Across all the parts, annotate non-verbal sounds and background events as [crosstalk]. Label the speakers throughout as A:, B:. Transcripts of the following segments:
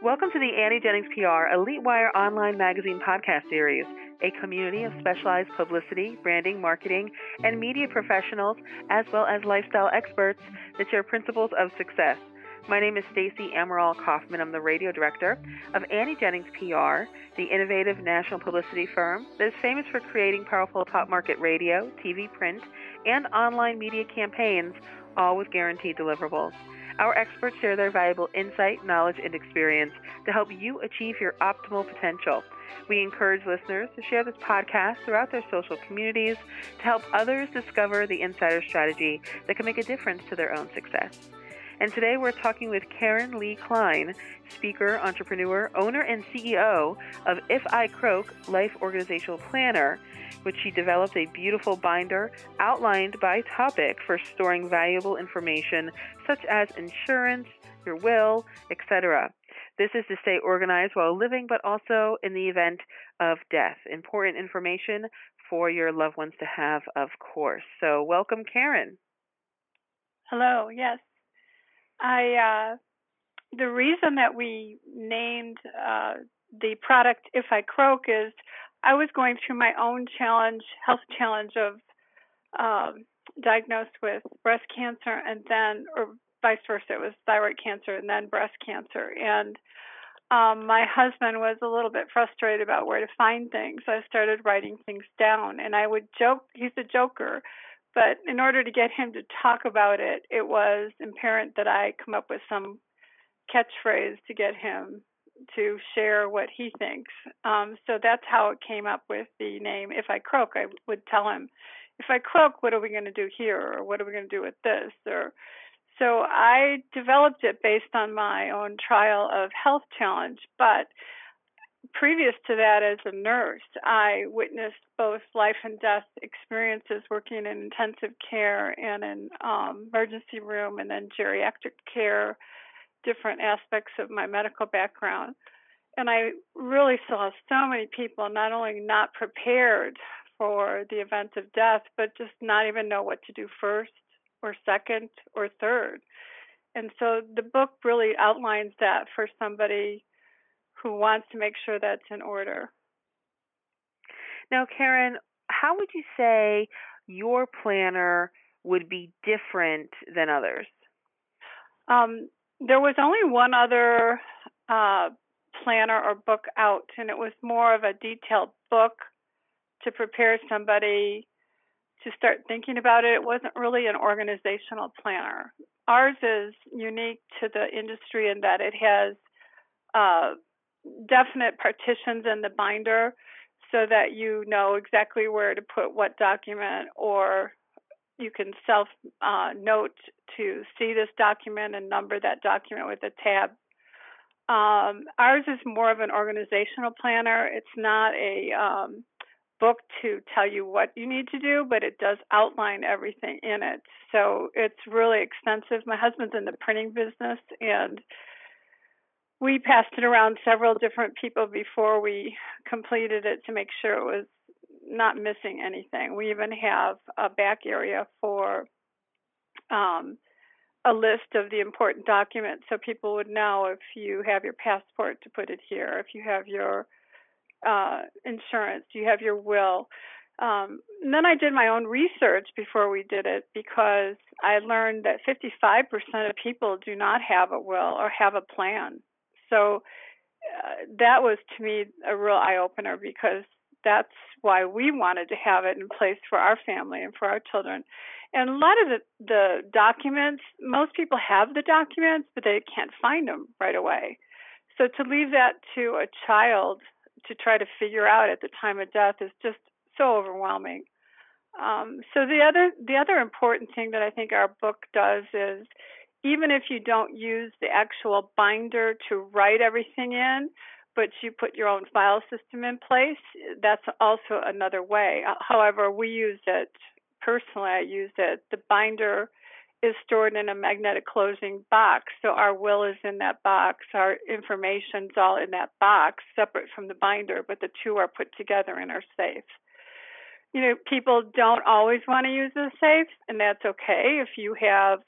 A: Welcome to the Annie Jennings PR Elite Wire online magazine podcast series, a community of specialized publicity, branding, marketing, and media professionals, as well as lifestyle experts that share principles of success. My name is Stacy Amaral Kaufman. I'm the radio director of Annie Jennings PR, the innovative national publicity firm that is famous for creating powerful top market radio, TV, print, and online media campaigns, all with guaranteed deliverables. Our experts share their valuable insight, knowledge, and experience to help you achieve your optimal potential. We encourage listeners to share this podcast throughout their social communities to help others discover the insider strategy that can make a difference to their own success. And today we're talking with Karen Lee Klein, speaker, entrepreneur, owner, and CEO of If I Croak Life Organizational Planner, which she developed a beautiful binder outlined by topic for storing valuable information such as insurance, your will, etc. This is to stay organized while living, but also in the event of death. Important information for your loved ones to have, of course. So, welcome, Karen.
B: Hello. Yes, I. Uh, the reason that we named uh, the product "If I Croak" is I was going through my own challenge, health challenge of um, diagnosed with breast cancer, and then, or vice versa, it was thyroid cancer and then breast cancer, and um, my husband was a little bit frustrated about where to find things. I started writing things down, and I would joke. He's a joker, but in order to get him to talk about it, it was apparent that I come up with some catchphrase to get him to share what he thinks. Um, so that's how it came up with the name. If I croak, I would tell him, if I croak, what are we going to do here, or what are we going to do with this, or so I developed it based on my own trial of health challenge, but previous to that as a nurse, I witnessed both life and death experiences working in intensive care and in um, emergency room and then geriatric care, different aspects of my medical background. And I really saw so many people not only not prepared for the event of death, but just not even know what to do first or second or third. And so the book really outlines that for somebody who wants to make sure that's in order.
A: Now, Karen, how would you say your planner would be different than others?
B: Um, there was only one other uh, planner or book out, and it was more of a detailed book to prepare somebody to start thinking about it. It wasn't really an organizational planner. Ours is unique to the industry in that it has uh, definite partitions in the binder so that you know exactly where to put what document or you can self uh, note to see this document and number that document with a tab. Um, ours is more of an organizational planner. It's not a um, book to tell you what you need to do, but it does outline everything in it. So it's really extensive. My husband's in the printing business, and we passed it around several different people before we completed it to make sure it was not missing anything. We even have a back area for um, a list of the important documents so people would know if you have your passport to put it here, if you have your uh, insurance? Do you have your will? Um, then I did my own research before we did it because I learned that 55% of people do not have a will or have a plan. So uh, that was to me a real eye opener because that's why we wanted to have it in place for our family and for our children. And a lot of the, the documents, most people have the documents, but they can't find them right away. So to leave that to a child to try to figure out at the time of death is just so overwhelming. Um, so the other the other important thing that I think our book does is even if you don't use the actual binder to write everything in, but you put your own file system in place, that's also another way. Uh, however, we use it personally. I use it. The binder is stored in a magnetic closing box. So our will is in that box. Our information's all in that box, separate from the binder, but the two are put together in our safe. You know, people don't always want to use the safe, and that's okay. If you have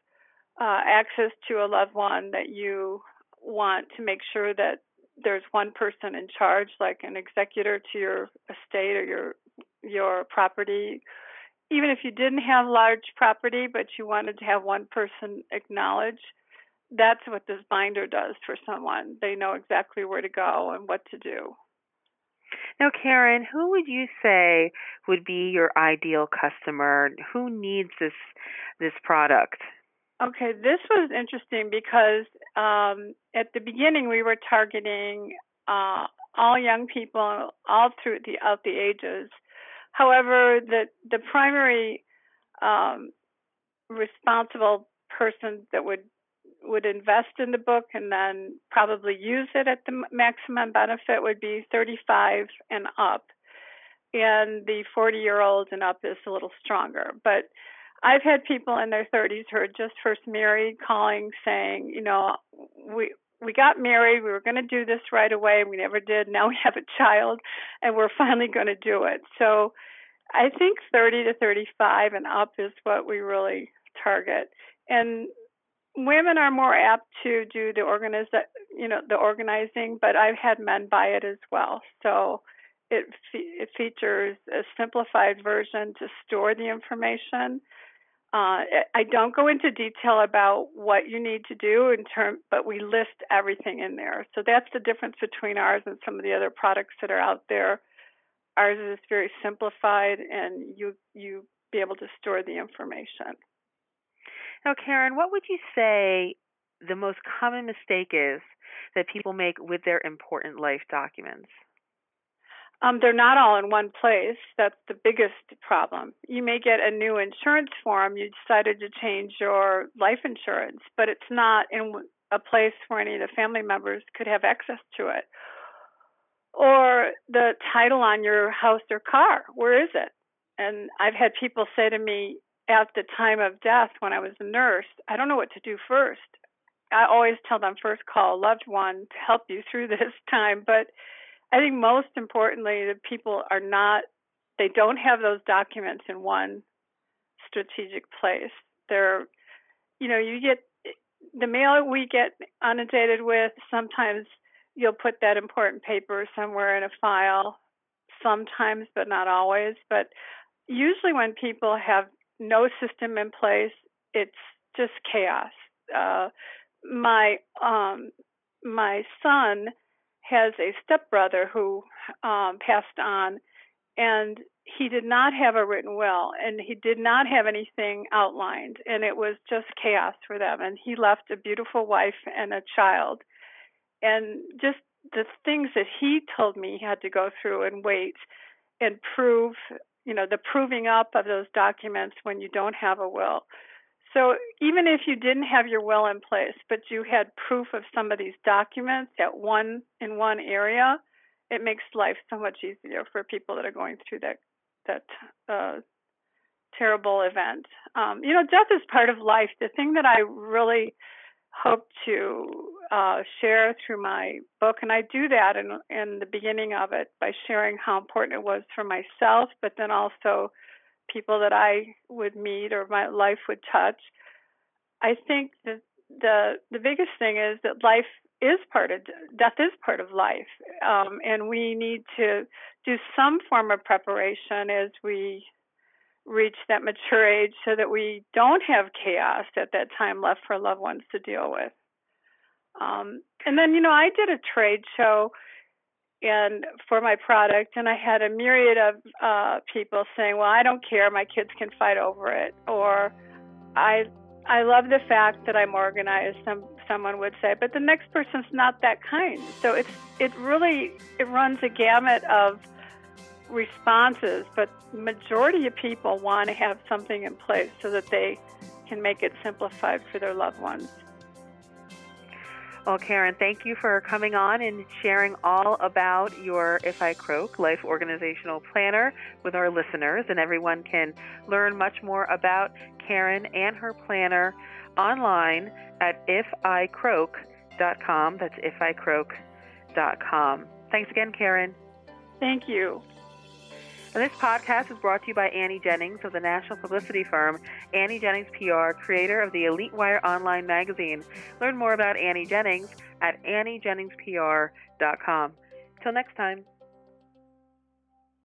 B: uh, access to a loved one that you want to make sure that there's one person in charge, like an executor to your estate or your your property. Even if you didn't have large property, but you wanted to have one person acknowledge, that's what this binder does for someone. They know exactly where to go and what to do.
A: Now, Karen, who would you say would be your ideal customer? Who needs this this product?
B: Okay, this was interesting because um, at the beginning we were targeting uh, all young people, all throughout the ages. However, the the primary um, responsible person that would would invest in the book and then probably use it at the maximum benefit would be 35 and up, and the 40 year olds and up is a little stronger, but I've had people in their 30s who are just first married calling saying, you know, we we got married, we were going to do this right away, we never did. Now we have a child and we're finally going to do it. So I think 30 to 35 and up is what we really target. And women are more apt to do the organize you know the organizing, but I've had men buy it as well. So it it features a simplified version to store the information uh, I don't go into detail about what you need to do in term, but we list everything in there. So that's the difference between ours and some of the other products that are out there. Ours is very simplified, and you you be able to store the information.
A: Now, Karen, what would you say the most common mistake is that people make with their important life documents?
B: Um, they're not all in one place. That's the biggest problem. You may get a new insurance form. You decided to change your life insurance, but it's not in a place where any of the family members could have access to it. Or the title on your house or car, where is it? And I've had people say to me at the time of death when I was a nurse, I don't know what to do first. I always tell them first call a loved one to help you through [laughs] this time, but I think most importantly, that people are not, they don't have those documents in one strategic place. They're, you know, you get the mail we get inundated with, sometimes you'll put that important paper somewhere in a file, sometimes, but not always. But usually, when people have no system in place, it's just chaos. Uh, my um, my son has a stepbrother who um, passed on, and he did not have a written will, and he did not have anything outlined, and it was just chaos for them. And he left a beautiful wife and a child, and just the things that he told me he had to go through and wait and prove, you know, the proving up of those documents when you don't have a will so even if you didn't have your will in place, but you had proof of some of these documents at one in one area, it makes life so much easier for people that are going through that that uh, terrible event. Um, you know, death is part of life. The thing that I really hope to uh, share through my book, and I do that in in the beginning of it by sharing how important it was for myself, but then also people that I would meet or my life would touch. I think that the the biggest thing is that life is part of death is part of life, um, and we need to do some form of preparation as we reach that mature age, so that we don't have chaos at that time left for loved ones to deal with. Um, and then, you know, I did a trade show and for my product and i had a myriad of uh people saying well i don't care. My kids can fight over it. Or i i love the fact that i'm organized some someone would say but the next person's not that kind. So it's it really it runs a gamut of responses but majority of people want to have something in place so that they can make it simplified for their loved ones
A: well, Karen, thank you for coming on and sharing all about your If I Croak Life Organizational Planner with our listeners. And everyone can learn much more about Karen and her planner online at ificroak.com. That's ificroak.com. Thanks again, Karen.
B: Thank you.
A: And this podcast is brought to you by Annie Jennings of the national publicity firm Annie Jennings PR, creator of the Elite Wire online magazine. Learn more about Annie Jennings at anniejenningspr.com. Till next time.